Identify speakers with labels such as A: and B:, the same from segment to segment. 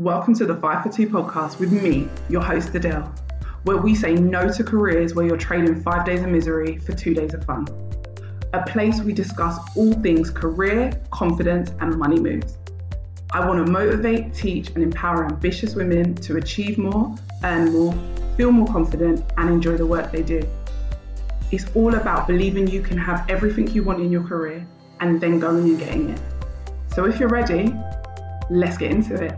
A: Welcome to the 5 for 2 podcast with me, your host Adele, where we say no to careers where you're trading five days of misery for two days of fun. A place we discuss all things career, confidence, and money moves. I want to motivate, teach, and empower ambitious women to achieve more, earn more, feel more confident, and enjoy the work they do. It's all about believing you can have everything you want in your career and then going and getting it. So if you're ready, let's get into it.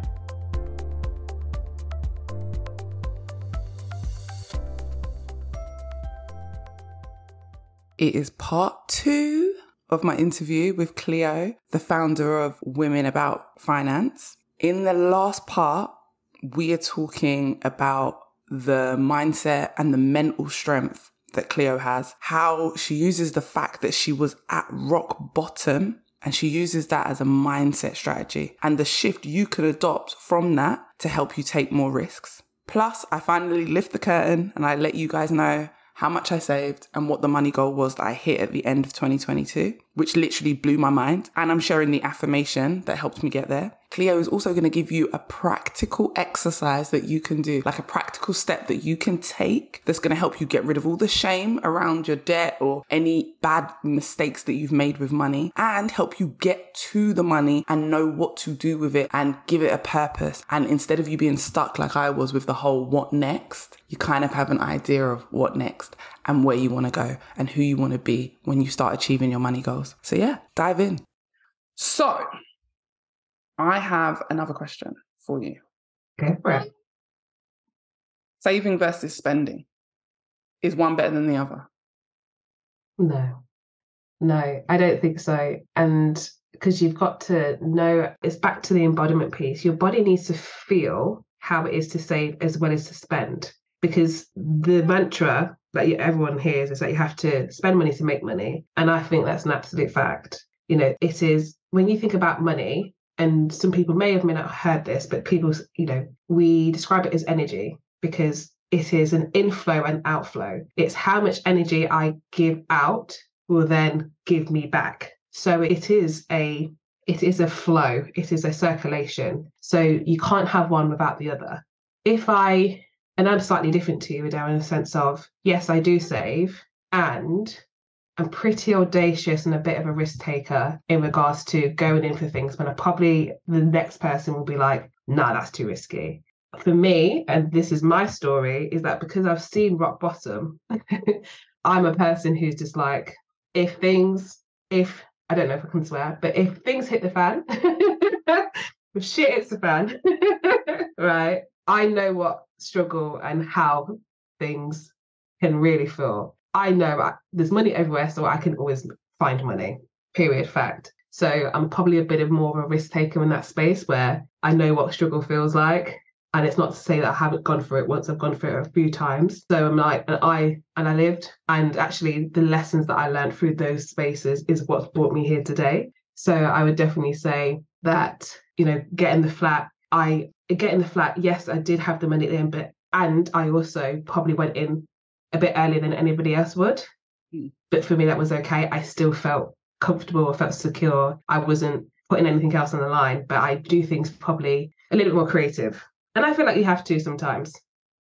A: It is part two of my interview with Cleo, the founder of Women About Finance. In the last part, we are talking about the mindset and the mental strength that Cleo has, how she uses the fact that she was at rock bottom and she uses that as a mindset strategy and the shift you can adopt from that to help you take more risks. Plus, I finally lift the curtain and I let you guys know how much I saved, and what the money goal was that I hit at the end of 2022, which literally blew my mind. And I'm sharing the affirmation that helped me get there. Cleo is also going to give you a practical exercise that you can do, like a practical step that you can take that's going to help you get rid of all the shame around your debt or any bad mistakes that you've made with money and help you get to the money and know what to do with it and give it a purpose. And instead of you being stuck like I was with the whole what next, you kind of have an idea of what next and where you want to go and who you want to be when you start achieving your money goals. So, yeah, dive in. So, I have another question for you.
B: Okay.
A: Saving versus spending. Is one better than the other?
B: No, no, I don't think so. And because you've got to know, it's back to the embodiment piece. Your body needs to feel how it is to save as well as to spend. Because the mantra that everyone hears is that you have to spend money to make money. And I think that's an absolute fact. You know, it is when you think about money, and some people may have may not heard this, but people, you know, we describe it as energy because it is an inflow and outflow. It's how much energy I give out will then give me back. So it is a it is a flow, it is a circulation. So you can't have one without the other. If I and I'm slightly different to you, Adele, in the sense of yes, I do save, and I'm pretty audacious and a bit of a risk taker in regards to going in for things when I probably the next person will be like, nah, that's too risky. For me, and this is my story, is that because I've seen rock bottom, I'm a person who's just like, if things, if I don't know if I can swear, but if things hit the fan, if shit hits the fan, right, I know what struggle and how things can really feel. I know I, there's money everywhere, so I can always find money. Period. Fact. So I'm probably a bit of more of a risk taker in that space where I know what struggle feels like. And it's not to say that I haven't gone through it once, I've gone through it a few times. So I'm like, and I and I lived. And actually the lessons that I learned through those spaces is what's brought me here today. So I would definitely say that, you know, getting the flat, I getting the flat, yes, I did have the money at the end, but and I also probably went in a bit earlier than anybody else would. Mm. But for me, that was okay. I still felt comfortable, I felt secure. I wasn't putting anything else on the line, but I do things probably a little bit more creative. And I feel like you have to sometimes,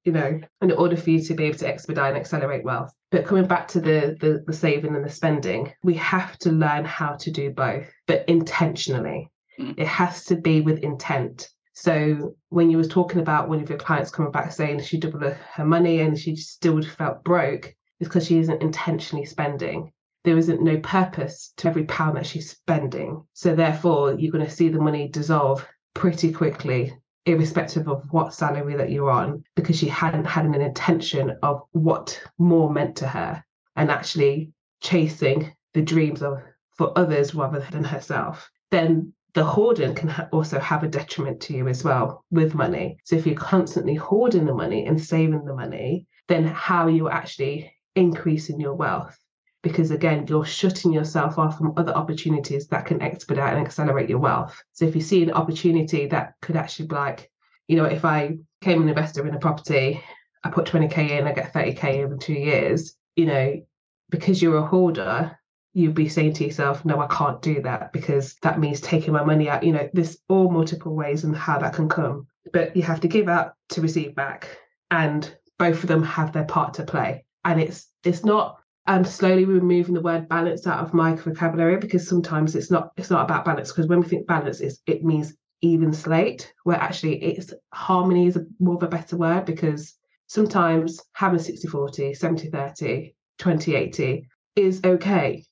B: you know, in order for you to be able to expedite and accelerate wealth. But coming back to the, the, the saving and the spending, we have to learn how to do both, but intentionally. Mm. It has to be with intent. So when you was talking about one of your clients coming back saying she doubled her money and she still felt broke, it's because she isn't intentionally spending. There isn't no purpose to every pound that she's spending. So therefore, you're going to see the money dissolve pretty quickly, irrespective of what salary that you're on, because she hadn't had an intention of what more meant to her and actually chasing the dreams of for others rather than herself. Then the hoarding can ha- also have a detriment to you as well with money. So if you're constantly hoarding the money and saving the money, then how are you actually increasing your wealth? Because again, you're shutting yourself off from other opportunities that can expedite and accelerate your wealth. So if you see an opportunity that could actually be like, you know, if I came an investor in a property, I put 20k in, I get 30k over two years, you know, because you're a hoarder, you'd be saying to yourself, no, I can't do that because that means taking my money out. You know, there's all multiple ways and how that can come. but you have to give out to receive back. And both of them have their part to play. And it's it's not I'm slowly removing the word balance out of my vocabulary because sometimes it's not it's not about balance because when we think balance is it means even slate where actually it's harmony is a, more of a better word because sometimes having 60 40 70 30 20 80 is okay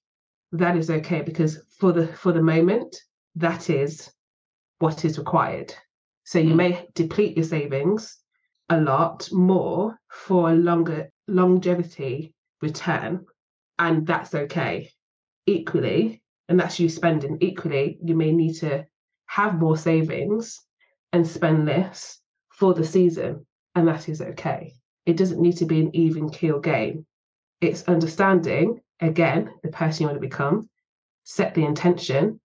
B: that is okay because for the for the moment that is what is required so you mm. may deplete your savings a lot more for a longer longevity return, and that's okay. Equally, and that's you spending, equally, you may need to have more savings and spend less for the season, and that is okay. It doesn't need to be an even keel game. It's understanding, again, the person you want to become, set the intention,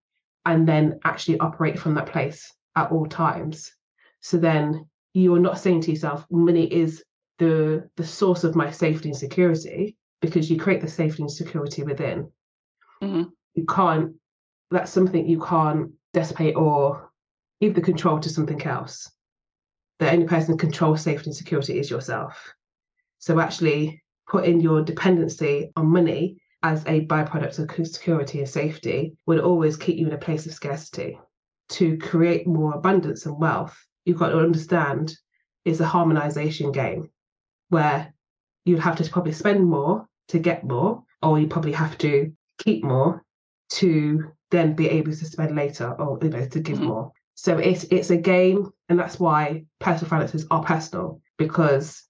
B: and then actually operate from that place at all times. So then you're not saying to yourself, money is the the source of my safety and security because you create the safety and security within. Mm-hmm. You can't. That's something you can't dissipate or give the control to something else. The only person who controls safety and security is yourself. So actually, putting your dependency on money as a byproduct of security and safety will always keep you in a place of scarcity. To create more abundance and wealth, you've got to understand is a harmonization game where you'd have to probably spend more to get more, or you probably have to keep more to then be able to spend later or you know to give mm-hmm. more. So it's it's a game, and that's why personal finances are personal because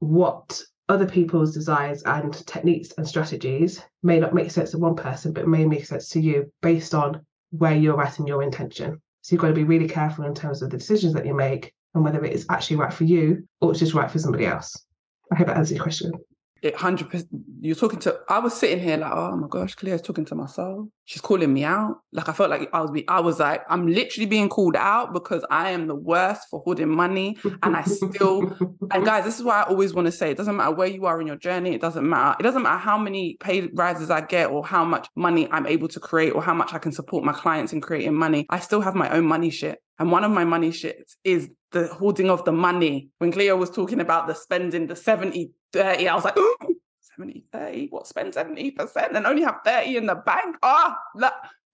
B: what other people's desires and techniques and strategies may not make sense to one person, but may make sense to you based on where you're at in your intention. So you've got to be really careful in terms of the decisions that you make and whether it is actually right for you or it's just right for somebody else. I hope that answers your question
A: it hundred percent. You're talking to. I was sitting here like, oh my gosh, Cleo's talking to my soul. She's calling me out. Like I felt like I was. Be, I was like, I'm literally being called out because I am the worst for hoarding money, and I still. and guys, this is why I always want to say: it doesn't matter where you are in your journey. It doesn't matter. It doesn't matter how many pay rises I get, or how much money I'm able to create, or how much I can support my clients in creating money. I still have my own money shit. And one of my money shits is the hoarding of the money. When Cleo was talking about the spending the 70 30, I was like, 70 30, what spend 70% and only have 30 in the bank? Ah,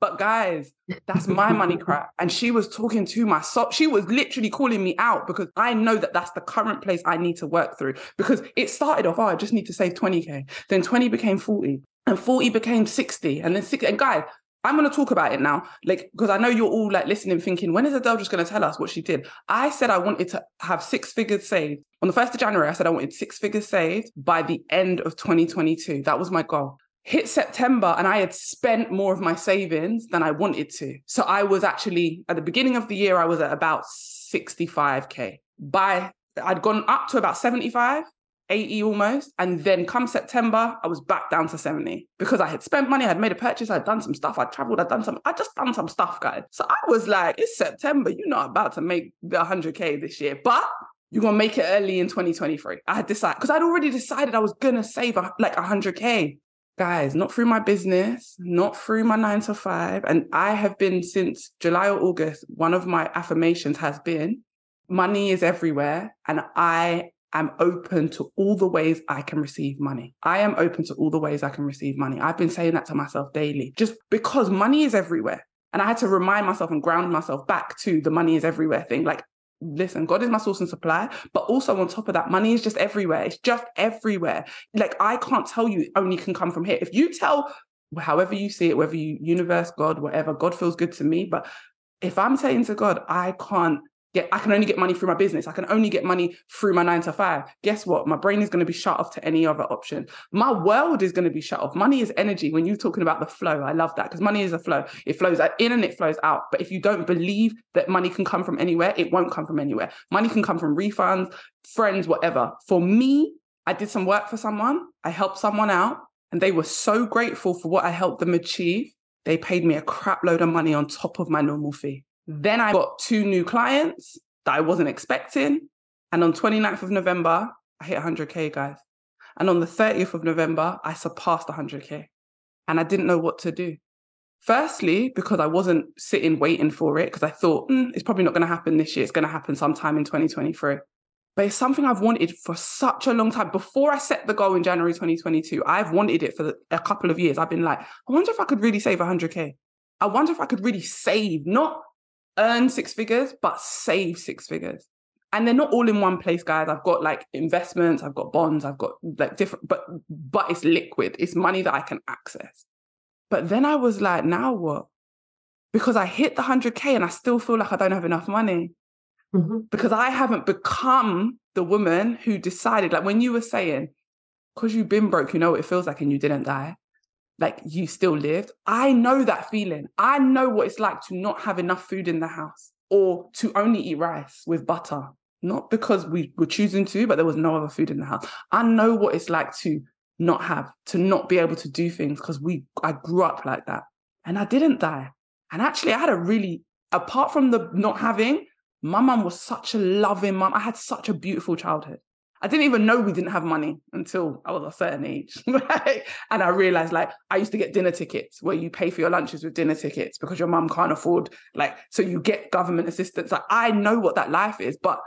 A: but guys, that's my money crap. And she was talking to my so she was literally calling me out because I know that that's the current place I need to work through. Because it started off, oh, I just need to save 20k. Then 20 became 40, and 40 became 60, and then 60. And guys, I'm going to talk about it now, like because I know you're all like listening, thinking, when is Adele just going to tell us what she did? I said I wanted to have six figures saved on the first of January. I said I wanted six figures saved by the end of 2022. That was my goal. Hit September, and I had spent more of my savings than I wanted to. So I was actually at the beginning of the year, I was at about 65k. By I'd gone up to about 75 80 almost. And then come September, I was back down to 70 because I had spent money, I had made a purchase, I'd done some stuff, I'd traveled, I'd done some, I just done some stuff, guys. So I was like, it's September, you're not about to make the 100K this year, but you're gonna make it early in 2023. I had decided because I'd already decided I was gonna save like 100K. Guys, not through my business, not through my nine to five. And I have been since July or August, one of my affirmations has been money is everywhere. And I am open to all the ways I can receive money. I am open to all the ways I can receive money. I've been saying that to myself daily just because money is everywhere. And I had to remind myself and ground myself back to the money is everywhere thing. Like, listen, God is my source and supply, but also on top of that, money is just everywhere. It's just everywhere. Like, I can't tell you only can come from here. If you tell however you see it, whether you universe, God, whatever, God feels good to me. But if I'm saying to God, I can't get I can only get money through my business. I can only get money through my nine to five. Guess what? My brain is going to be shut off to any other option. My world is going to be shut off. Money is energy. When you're talking about the flow, I love that because money is a flow. It flows in and it flows out. But if you don't believe that money can come from anywhere, it won't come from anywhere. Money can come from refunds, friends, whatever. For me, I did some work for someone. I helped someone out and they were so grateful for what I helped them achieve. They paid me a crap load of money on top of my normal fee. Then I got two new clients that I wasn't expecting. And on 29th of November, I hit 100K, guys. And on the 30th of November, I surpassed 100K. And I didn't know what to do. Firstly, because I wasn't sitting waiting for it, because I thought mm, it's probably not going to happen this year. It's going to happen sometime in 2023. But it's something I've wanted for such a long time. Before I set the goal in January 2022, I've wanted it for a couple of years. I've been like, I wonder if I could really save 100K. I wonder if I could really save, not earn six figures, but save six figures. And they're not all in one place, guys. I've got like investments, I've got bonds, I've got like different, but but it's liquid. It's money that I can access. But then I was like, now what? Because I hit the 100K and I still feel like I don't have enough money. Mm-hmm. Because I haven't become the woman who decided, like when you were saying, because you've been broke, you know what it feels like and you didn't die, like you still lived. I know that feeling. I know what it's like to not have enough food in the house or to only eat rice with butter. Not because we were choosing to, but there was no other food in the house. I know what it's like to not have, to not be able to do things because we I grew up like that. And I didn't die. And actually I had a really apart from the not having, my mum was such a loving mum. I had such a beautiful childhood. I didn't even know we didn't have money until I was a certain age. and I realized like I used to get dinner tickets where you pay for your lunches with dinner tickets because your mum can't afford like so you get government assistance. Like I know what that life is, but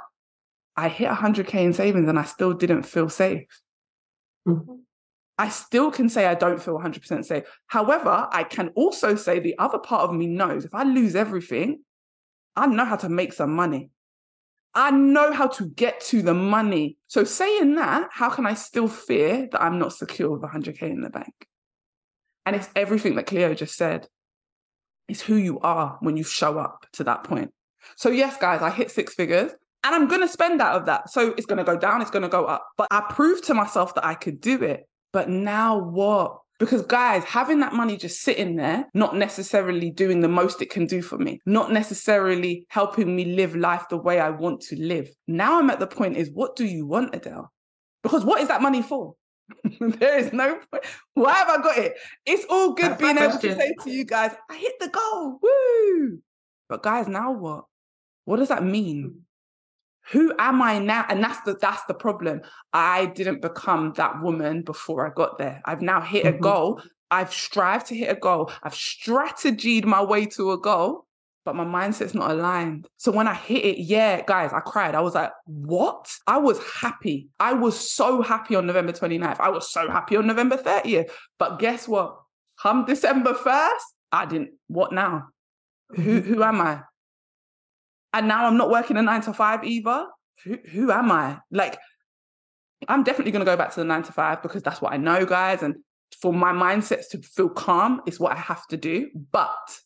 A: I hit 100k in savings and I still didn't feel safe. Mm-hmm. I still can say I don't feel 100% safe. However, I can also say the other part of me knows if I lose everything, I know how to make some money. I know how to get to the money. So, saying that, how can I still fear that I'm not secure with 100K in the bank? And it's everything that Cleo just said. It's who you are when you show up to that point. So, yes, guys, I hit six figures and I'm going to spend out of that. So, it's going to go down, it's going to go up. But I proved to myself that I could do it. But now what? Because, guys, having that money just sitting there, not necessarily doing the most it can do for me, not necessarily helping me live life the way I want to live. Now I'm at the point is what do you want, Adele? Because what is that money for? there is no point. Why have I got it? It's all good That's being able to say to you guys, I hit the goal. Woo! But guys, now what? What does that mean? Who am I now? And that's the that's the problem. I didn't become that woman before I got there. I've now hit mm-hmm. a goal. I've strived to hit a goal. I've strategied my way to a goal, but my mindset's not aligned. So when I hit it, yeah, guys, I cried. I was like, what? I was happy. I was so happy on November 29th. I was so happy on November 30th. But guess what? Come December 1st, I didn't. What now? Mm-hmm. Who who am I? And now I'm not working a nine to five either. Who, who am I? Like, I'm definitely going to go back to the nine to five because that's what I know, guys. And for my mindsets to feel calm is what I have to do. But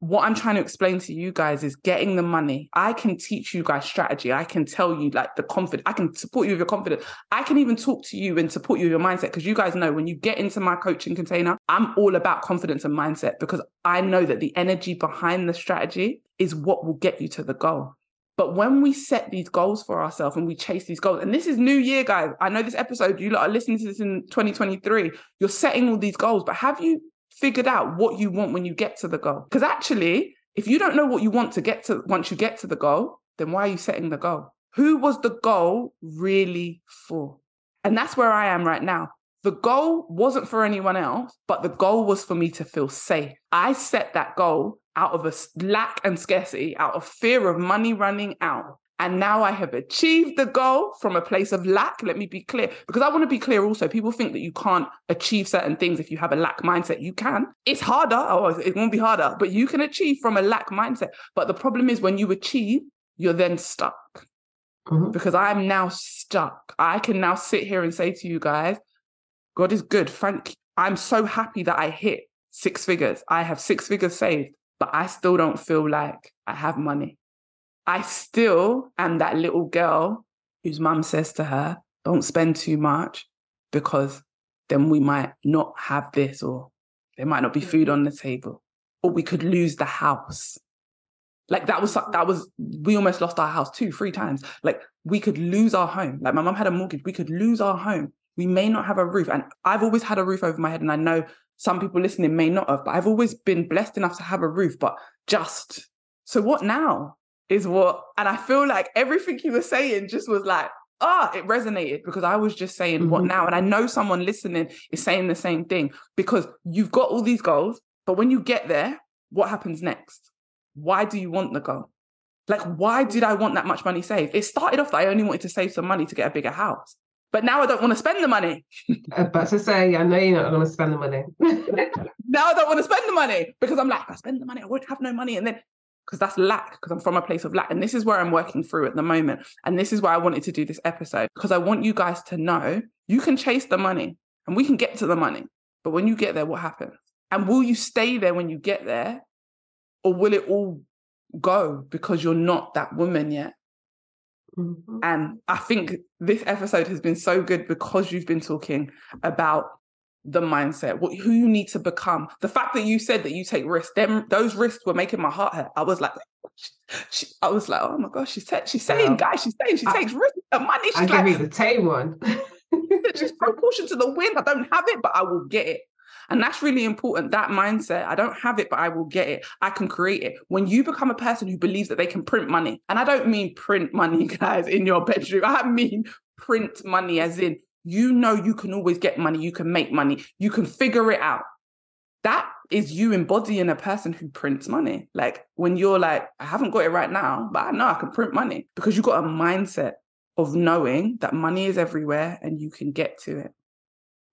A: what I'm trying to explain to you guys is getting the money. I can teach you guys strategy. I can tell you like the confidence. I can support you with your confidence. I can even talk to you and support you with your mindset because you guys know when you get into my coaching container, I'm all about confidence and mindset because I know that the energy behind the strategy is what will get you to the goal. But when we set these goals for ourselves and we chase these goals, and this is new year, guys. I know this episode, you lot are listening to this in 2023. You're setting all these goals, but have you figured out what you want when you get to the goal. Because actually, if you don't know what you want to get to once you get to the goal, then why are you setting the goal? Who was the goal really for? And that's where I am right now. The goal wasn't for anyone else, but the goal was for me to feel safe. I set that goal out of a lack and scarcity, out of fear of money running out. And now I have achieved the goal from a place of lack. Let me be clear, because I want to be clear also. People think that you can't achieve certain things if you have a lack mindset. You can. It's harder. Oh, it won't be harder, but you can achieve from a lack mindset. But the problem is when you achieve, you're then stuck. Mm-hmm. Because I'm now stuck. I can now sit here and say to you guys, God is good. Thank you. I'm so happy that I hit six figures. I have six figures saved, but I still don't feel like I have money. I still am that little girl whose mum says to her, don't spend too much because then we might not have this or there might not be food on the table or we could lose the house. Like that was that was we almost lost our house two, three times. Like we could lose our home. Like my mum had a mortgage, we could lose our home. We may not have a roof. And I've always had a roof over my head. And I know some people listening may not have, but I've always been blessed enough to have a roof, but just so what now? Is what, and I feel like everything you were saying just was like, ah, it resonated because I was just saying, mm-hmm. what now? And I know someone listening is saying the same thing because you've got all these goals, But when you get there, what happens next? Why do you want the goal? Like, why did I want that much money saved? It started off that I only wanted to save some money to get a bigger house. But now I don't want to spend the money.
B: But to say, I know you're not going to spend the money.
A: now I don't want to spend the money because I'm like, I spend the money, I won't have no money. And then, because that's lack, because I'm from a place of lack. And this is where I'm working through at the moment. And this is why I wanted to do this episode because I want you guys to know you can chase the money and we can get to the money. But when you get there, what happens? And will you stay there when you get there? Or will it all go because you're not that woman yet?
B: Mhm.
A: And I think this episode has been so good because you've been talking about the mindset, what who you need to become. The fact that you said that you take risks, them those risks were making my heart hurt. I was like, she, I was like, oh my gosh, she's ta- she's saying,
B: Wow.
A: guys, she's saying she
B: I-
A: takes risks. The money,
B: I
A: she's
B: give
A: like,
B: you the tame one.
A: just proportion to the wind. I don't have it, but I will get it. And that's really important. That mindset. I don't have it, but I will get it. I can create it. When you become a person who believes that they can print money, and I don't mean print money, guys, in your bedroom. I mean print money as in you know you can always get money, you can make money, you can figure it out. That is you embodying a person who prints money. Like when you're like, I haven't got it right now, but I know I can print money because you've got a mindset of knowing that money is everywhere and you can get to it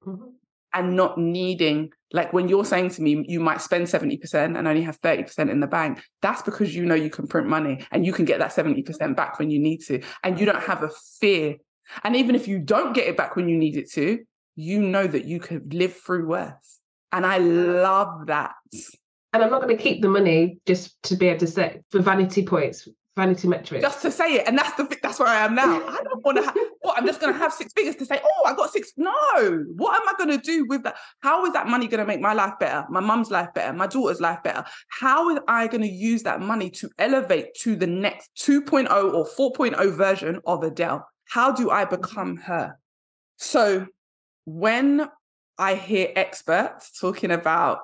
B: Mhm.
A: and not needing like when you're saying to me you might spend 70% and only have 30% in the bank that's because you know you can print money and you can get that 70% back when you need to and you don't have a fear and even if you don't get it back when you need it to you know that you could live through worse. And i love that.
B: And I'm not going to keep the money just to be able to say for vanity points, vanity metrics.
A: just to say it and that's the that's where i am now. I don't want to have what i'm just going to have six figures to say oh i got six no! What am i going to do with that? How is that money going to make my life better my mum's life better my daughter's life better? How am i going to use that money to elevate to the next 2.0 or 4.0 version of adele how do i become her so when i hear experts talking about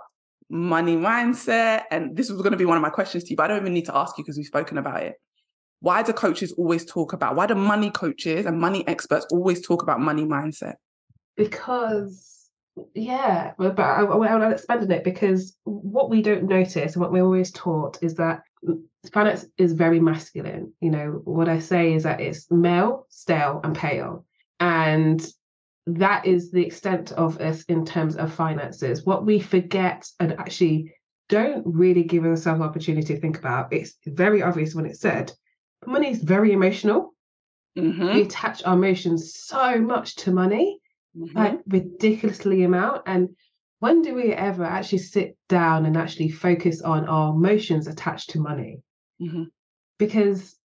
A: money mindset. And this was going to be one of my questions to you, but I don't even need to ask you because we've spoken about it. Why do coaches always talk about, why do money coaches and money experts always talk about money mindset?
B: because yeah but I, I, i'll expand on it because what we don't notice and what we're always taught is that finance is very masculine. You know what i say is that it's male stale and pale. And that is the extent of us in terms of finances. What we forget and actually don't really give ourselves opportunity to think about it's very obvious when it's said money is very emotional.
A: Mhm,
B: we attach our emotions so much to money
A: mhm.
B: like ridiculously amount and when do we ever actually sit down and actually focus on our emotions attached to money
A: Mhm.
B: because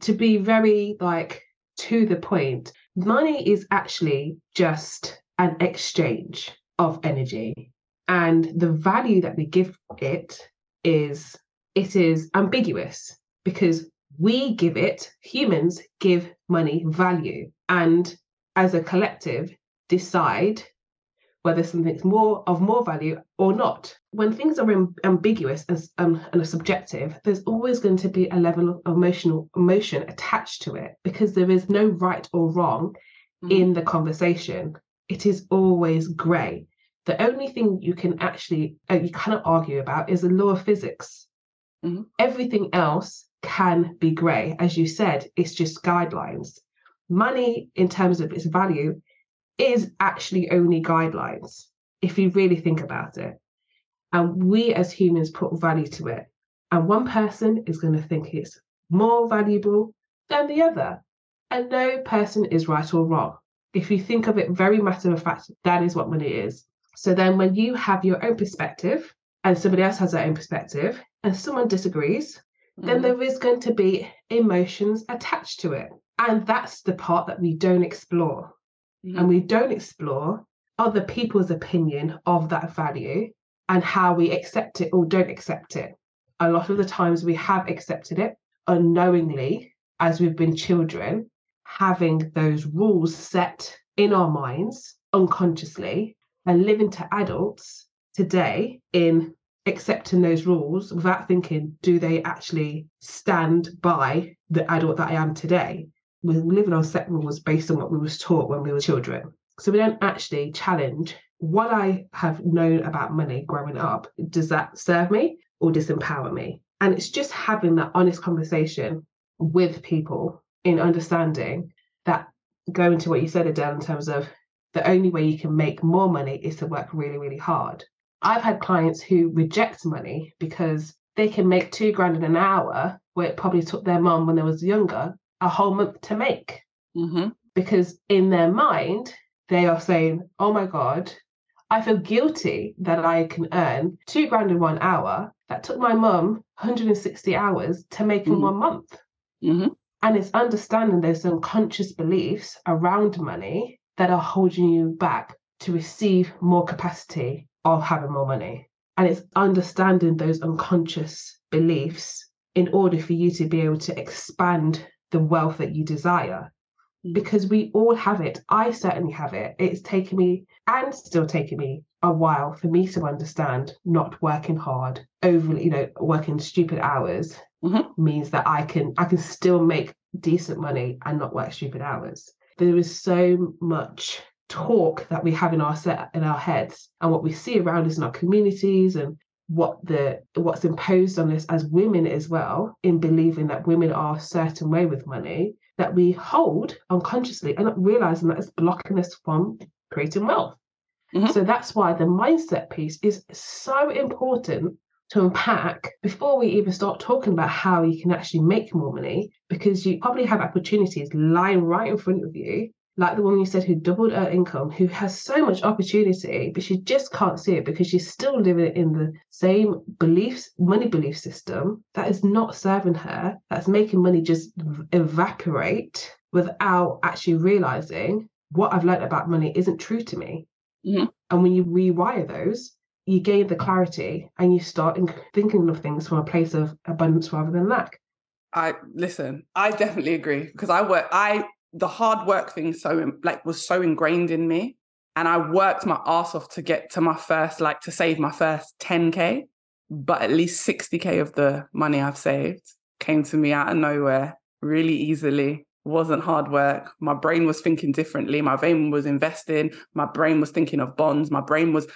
B: to be very like to the point money is actually just an exchange of energy and the value that we give it is it is ambiguous because we give it humans give money value and as a collective decide whether something's more of more value or not. When things are am- ambiguous and, um, and are subjective, there's always going to be a level of emotional emotion attached to it because there is no right or wrong
A: Mhm.
B: in the conversation. It is always grey. The only thing you can actually uh, you cannot argue about is the law of physics.
A: Mhm.
B: Everything else can be grey, as you said. It's just guidelines. Money, in terms of its value, is actually only guidelines if you really think about it. And we as humans put value to it. And one person is going to think it's more valuable than the other. And no person is right or wrong. If you think of it very matter of fact, that is what money is. So then when you have your own perspective and somebody else has their own perspective and someone disagrees, then
A: Mhm.
B: there is going to be emotions attached to it. And that's the part that we don't explore
A: Mhm.
B: and we don't explore other people's opinion of that value and how we accept it or don't accept it. A lot of the times we have accepted it unknowingly as we've been children, having those rules set in our minds unconsciously and living to adults today in accepting those rules without thinking, do they actually stand by the adult that I am today? We're living on set rules based on what we was taught when we were children. So we don't actually challenge what I have known about money growing up, does that serve me or disempower me? And it's just having that honest conversation with people in understanding that going to what you said, Adele, in terms of the only way you can make more money is to work really, really hard. I've had clients who reject money because they can make two grand in an hour where it probably took their mom when they was younger a whole month to make.
A: Mm-hmm.
B: Because in their mind, they are saying, oh my God, I feel guilty that I can earn two grand in one hour. That took my mum 160 hours to make in
A: Mhm.
B: one month.
A: Mm-hmm.
B: And it's understanding those unconscious beliefs around money that are holding you back to receive more capacity of having more money. And it's understanding those unconscious beliefs in order for you to be able to expand the wealth that you desire.
A: Mm.
B: Because we all have it. I certainly have it. It's taken me and still taking me a while for me to understand not working hard, overly, you know, working stupid hours
A: Mhm.
B: means that I can I can still make decent money and not work stupid hours. There is so much talk that we have in our set in our heads and what we see around us in our communities and what the what's imposed on us as women as well in believing that women are a certain way with money that we hold unconsciously and not realizing that it's blocking us from creating wealth.
A: Mhm.
B: So that's why the mindset piece is so important to unpack before we even start talking about how you can actually make more money because you probably have opportunities lying right in front of you like the woman you said who doubled her income who has so much opportunity but she just can't see it because she's still living in the same beliefs money belief system that is not serving her that's making money just evaporate without actually realizing what i've learned about money isn't true to me
A: Mhm.
B: and when you rewire those you gain the clarity and you start thinking of things from a place of abundance rather than lack.
A: I listen. I definitely agree because I work. I the hard work thing so like was so ingrained in me, and I worked my ass off to get to my first like to save my first ten k, but at least sixty k of the money I've saved came to me out of nowhere really easily. Wasn't hard work. My brain was thinking differently. My brain was investing. My brain was thinking of bonds. My brain was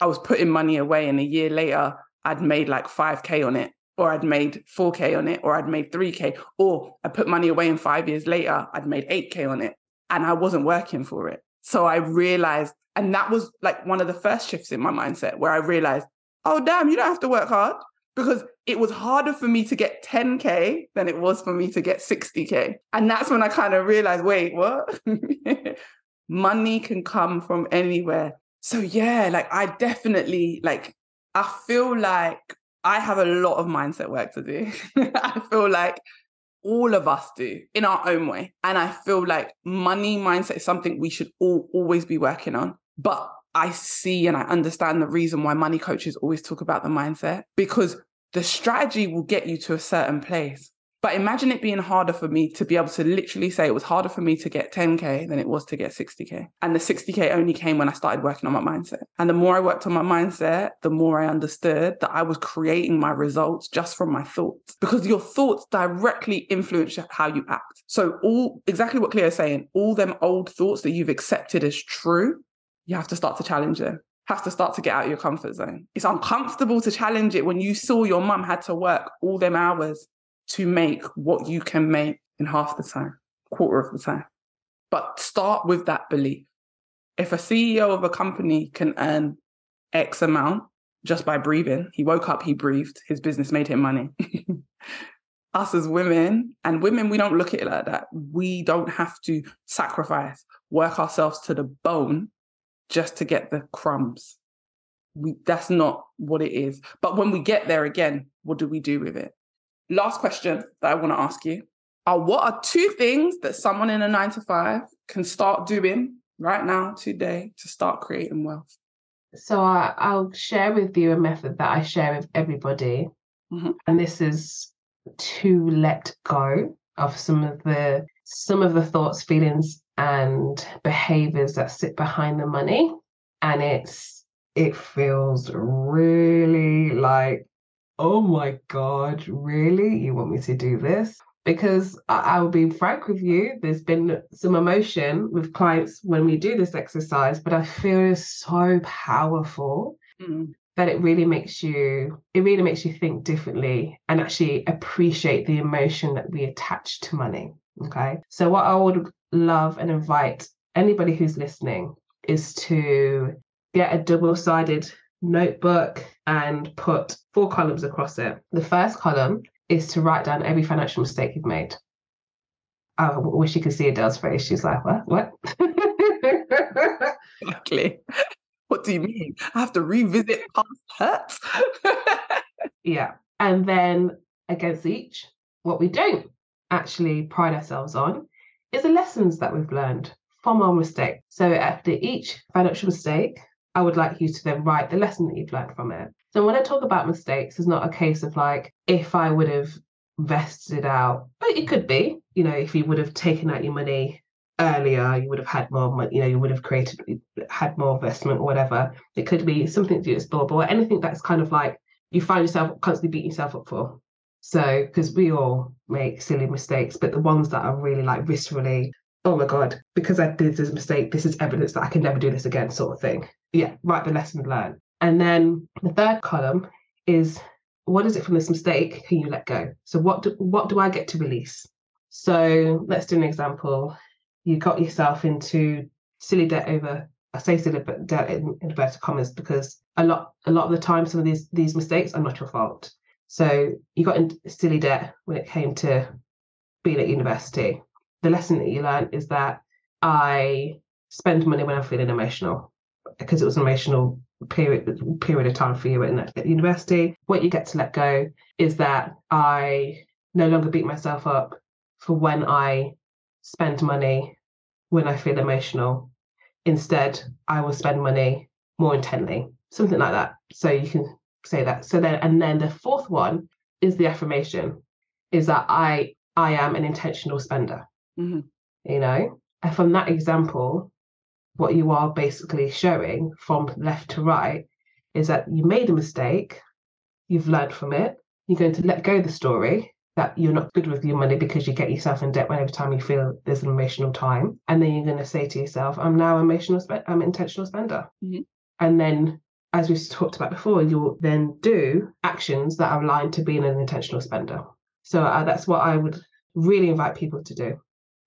A: I was putting money away, and a year later, I'd made like 5K on it, or I'd made 4K on it, or I'd made 3K, or I put money away, and five years later, I'd made 8K on it, and I wasn't working for it. So I realized, and that was like one of the first shifts in my mindset where I realized, oh, damn, you don't have to work hard because it was harder for me to get 10K than it was for me to get 60K. And that's when I kind of realized, wait, what? Money can come from anywhere so yeah like i definitely like i feel like i have a lot of mindset work to do. I feel like all of us do in our own way. And i feel like money mindset is something we should all always be working on. But i see and i understand the reason why money coaches always talk about the mindset because the strategy will get you to a certain place but imagine it being harder for me to be able to literally say it was harder for me to get 10K than it was to get 60K. And the 60K only came when I started working on my mindset. And the more I worked on my mindset, the more I understood that I was creating my results just from my thoughts because your thoughts directly influence how you act. So, all exactly what Cleo is saying, all them old thoughts that you've accepted as true, you have to start to challenge them. Have to start to get out of your comfort zone. It's uncomfortable to challenge it when you saw your mum had to work all them hours to make what you can make in half the time, quarter of the time. But start with that belief. If a CEO of a company can earn X amount just by breathing, he woke up, he breathed, his business made him money. Us as women, and women, we don't look at it like that. We don't have to sacrifice, work ourselves to the bone just to get the crumbs. We, that's not what it is. But when we get there again, what do we do with it? Last question that I want to ask you are what are two things that someone in a nine to five can start doing right now, today, to start creating wealth?
B: So I, I'll share with you a method that I share with everybody,
A: Mhm.
B: and this is to let go of some of the some of the thoughts, feelings, and behaviors that sit behind the money, and it's it feels really like oh my god really you want me to do this because I, I will be frank with you, there's been some emotion with clients when we do this exercise, but I feel it's so powerful.
A: Mm.
B: That it really makes you, it really makes you think differently and actually appreciate the emotion that we attach to money. Okay. So, what I would love and invite anybody who's listening is to get a double sided notebook and put four columns across it. The first column is to write down every financial mistake you've made. Oh, I wish you could see Adele's face. She's like, what? What?
A: exactly. What do you mean? I have to revisit past hurts?
B: yeah. And then against each, what we don't actually pride ourselves on is the lessons that we've learned from our mistake. So after each financial mistake, I would like you to then write the lesson that you've learned from it. So when I talk about mistakes, it's not a case of like if I would have vested it out, but it could be, you know, if you would have taken out your money earlier, you would have had more money, you know, you would have created had more investment or whatever. It could be something to do with store, or anything that's kind of like you find yourself constantly beating yourself up for. So, because we all make silly mistakes, but the ones that are really like viscerally, oh my God, because I did this mistake, this is evidence that I can never do this again, sort of thing. Yeah, write the lesson learned. And then the third column is what is it from this mistake can you let go? So what do, what do I get to release? So let's do an example. You got yourself into silly debt over I say silly debt in inverted commas because a lot a lot of the time some of these these mistakes are not your fault. So you got into silly debt when it came to being at university. The lesson that you learned is that I spend money when I'm feeling emotional because it was an emotional period period of time for you at, at university. What you get to let go is that I no longer beat myself up for when I spend money when I feel emotional. Instead, I will spend money more intently, something like that. So you can say that. So then, and then the fourth one is the affirmation, is that I I am an intentional spender. Mm-hmm. You know, and from that example, what you are basically showing from left to right is that you made a mistake, you've learned from it, you're going to let go of the story that you're not good with your money because you get yourself in debt whenever time you feel there's an emotional time. And then you're going to say to yourself, I'm now an emotional, spe- I'm intentional spender. Mm-hmm. And then as we've talked about before, you'll then do actions that are aligned to being an intentional spender. So uh, that's what I would really invite people to do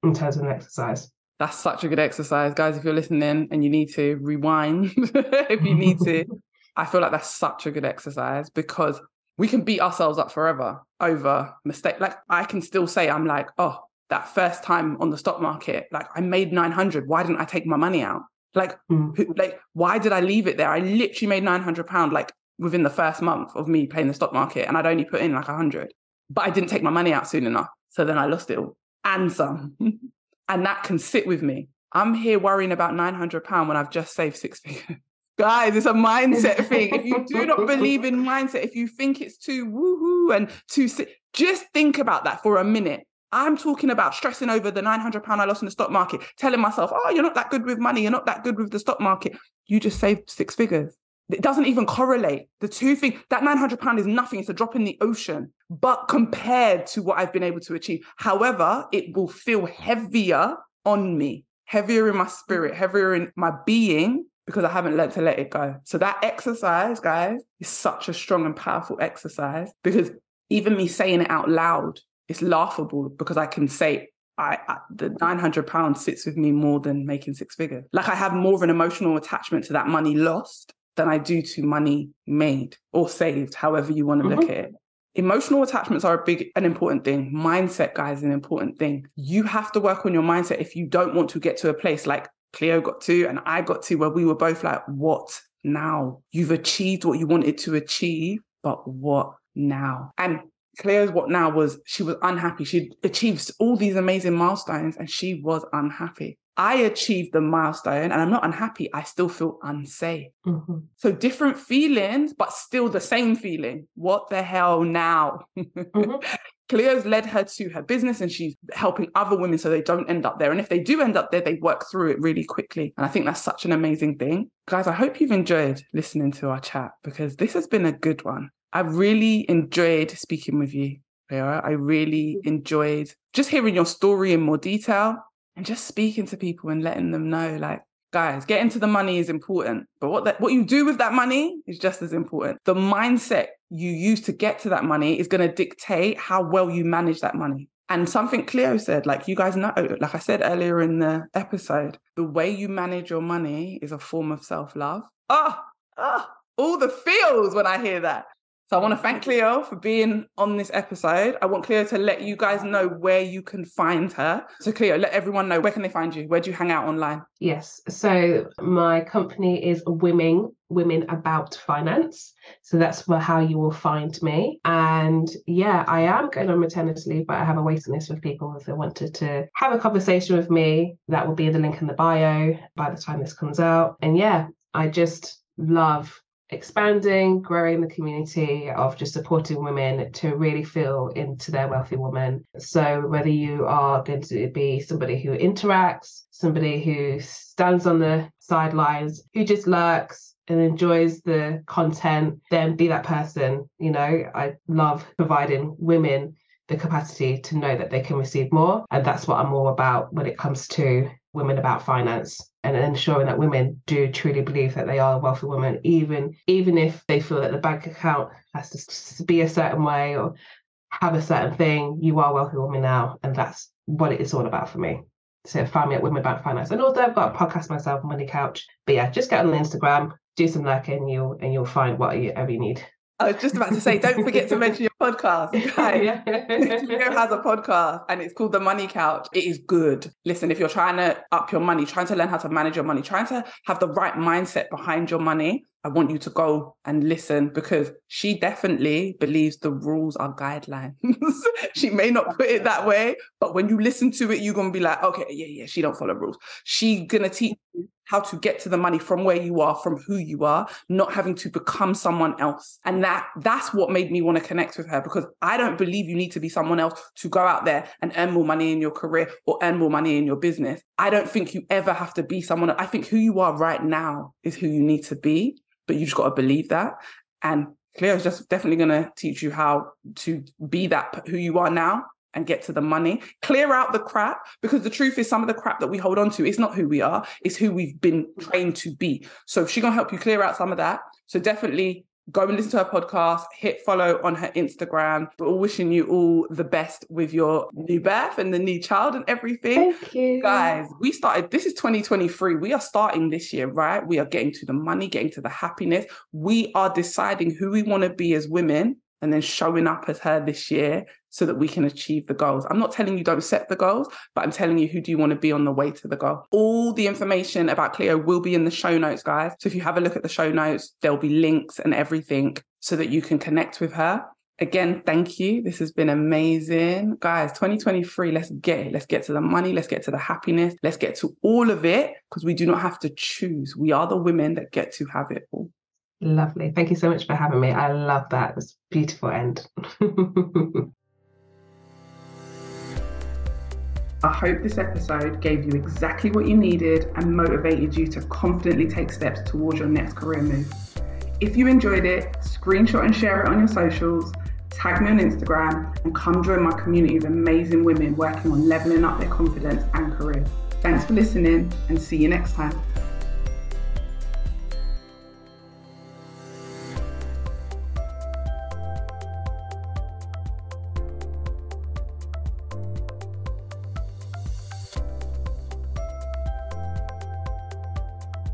B: in terms of an exercise.
A: That's such a good exercise, guys. If you're listening and you need to rewind, if you need to, I feel like that's such a good exercise because we can beat ourselves up forever over mistake. Like I can still say, I'm like, oh, that first time on the stock market, like I made 900. Why didn't I take my money out? Like, mm. who, like, why did I leave it there? I literally made 900 pound like within the first month of me playing the stock market, and I'd only put in like 100, but I didn't take my money out soon enough. So then I lost it all and some, and that can sit with me. I'm here worrying about 900 pound when I've just saved six figures. Guys, it's a mindset thing. If you do not believe in mindset, if you think it's too woohoo and too, just think about that for a minute I'm talking about stressing over the 900 pound I lost in the stock market, telling myself, oh, you're not that good with money. You're not that good with the stock market. You just saved six figures. It doesn't even correlate. The two things, that 900 pound is nothing. It's a drop in the ocean, but compared to what I've been able to achieve. However, it will feel heavier on me, heavier in my spirit, heavier in my being because I haven't learned to let it go. So that exercise, guys, is such a strong and powerful exercise because even me saying it out loud it's laughable because I can say I, I, the 900 pounds sits with me more than making six figures. Like I have more of an emotional attachment to that money lost than I do to money made or saved, however you want to mm-hmm. look at it. Emotional attachments are a big and important thing. Mindset, guys, an important thing. You have to work on your mindset if you don't want to get to a place like Cleo got to and I got to where we were both like, what now? You've achieved what you wanted to achieve, but what now? And Cleo's what now was she was unhappy. She achieved all these amazing milestones and she was unhappy. I achieved the milestone and I'm not unhappy. I still feel unsafe. Mm-hmm. So different feelings, but still the same feeling. What the hell now? Mm-hmm. Cleo's led her to her business and she's helping other women so they don't end up there. And if they do end up there, they work through it really quickly. And I think that's such an amazing thing. Guys, I hope you've enjoyed listening to our chat because this has been a good one. I really enjoyed speaking with you Cleo. I really enjoyed just hearing your story in more detail and just speaking to people and letting them know, like, guys, getting to the money is important, but what that, what you do with that money is just as important. The mindset you use to get to that money is going to dictate how well you manage that money. And something Cleo said, like you guys know, like I said earlier in the episode, the way you manage your money is a form of self love. Ah, ah, all the feels when I hear that. So I want to thank Cleo for being on this episode. I want Cleo to let you guys know where you can find her. So Cleo, let everyone know where can they find you? Where do you hang out online?
B: Yes. So my company is Women Women About Finance. So that's for how you will find me. And yeah, I am going on maternity leave, but I have a waiting list of people if they wanted to have a conversation with me. That will be the link in the bio by the time this comes out. And yeah, I just love expanding, growing the community of just supporting women to really feel into their wealthy woman. So, whether you are going to be somebody who interacts, somebody who stands on the sidelines, who just lurks and enjoys the content, then be that person. You know, I love providing women the capacity to know that they can receive more. And that's what I'm all about when it comes to women about finance and ensuring that women do truly believe that they are a wealthy woman, even even if they feel that the bank account has to be a certain way or have a certain thing. You are a wealthy woman now, and that's what it is all about for me. So find me at Women About Finance, and also I've got a podcast myself, Money Couch. But yeah, just get on the Instagram, do some lurking, you'll and you'll find whatever you need.
A: I was just about to say, don't forget to mention your podcast. Guys, Cleo has a podcast and it's called The Money Couch. It is good. Listen, if you're trying to up your money, trying to learn how to manage your money, trying to have the right mindset behind your money, I want you to go and listen because she definitely believes the rules are guidelines. she may not put it that way, but when you listen to it, you're gonna be like, okay, yeah, yeah, she don't follow rules. She gonna teach you how to get to the money from where you are, from who you are, not having to become someone else. And that that's what made me want to connect with her because I don't believe you need to be someone else to go out there and earn more money in your career or earn more money in your business. I don't think you ever have to be someone. I think who you are right now is who you need to be, but you just got to believe that. And Cleo is just definitely going to teach you how to be that who you are now and get to the money. Clear out the crap because the truth is some of the crap that we hold on to is not who we are, it's who we've been trained to be. So she's gonna help you clear out some of that. So definitely go and listen to her podcast, hit follow on her Instagram. We're all wishing you all the best with your new birth and the new child and everything.
B: Thank you.
A: Guys, we started, this is 2023. We are starting this year, right? We are getting to the money, getting to the happiness. We are deciding who we want to be as women and then showing up as her this year so that we can achieve the goals. I'm not telling you don't set the goals, but I'm telling you who do you want to be on the way to the goal. All the information about Cleo will be in the show notes, guys. So if you have a look at the show notes, there'll be links and everything so that you can connect with her. Again, thank you. This has been amazing. Guys, 2023, let's get it. Let's get to the money. Let's get to the happiness. Let's get to all of it because we do not have to choose. We are the women that get to have it all.
B: Lovely. Thank you so much for having me. I love that. It's beautiful end.
A: I hope this episode gave you exactly what you needed and motivated you to confidently take steps towards your next career move. If you enjoyed it, screenshot and share it on your socials, tag me on Instagram, and come join my community of amazing women working on leveling up their confidence and career. Thanks for listening and see you next time.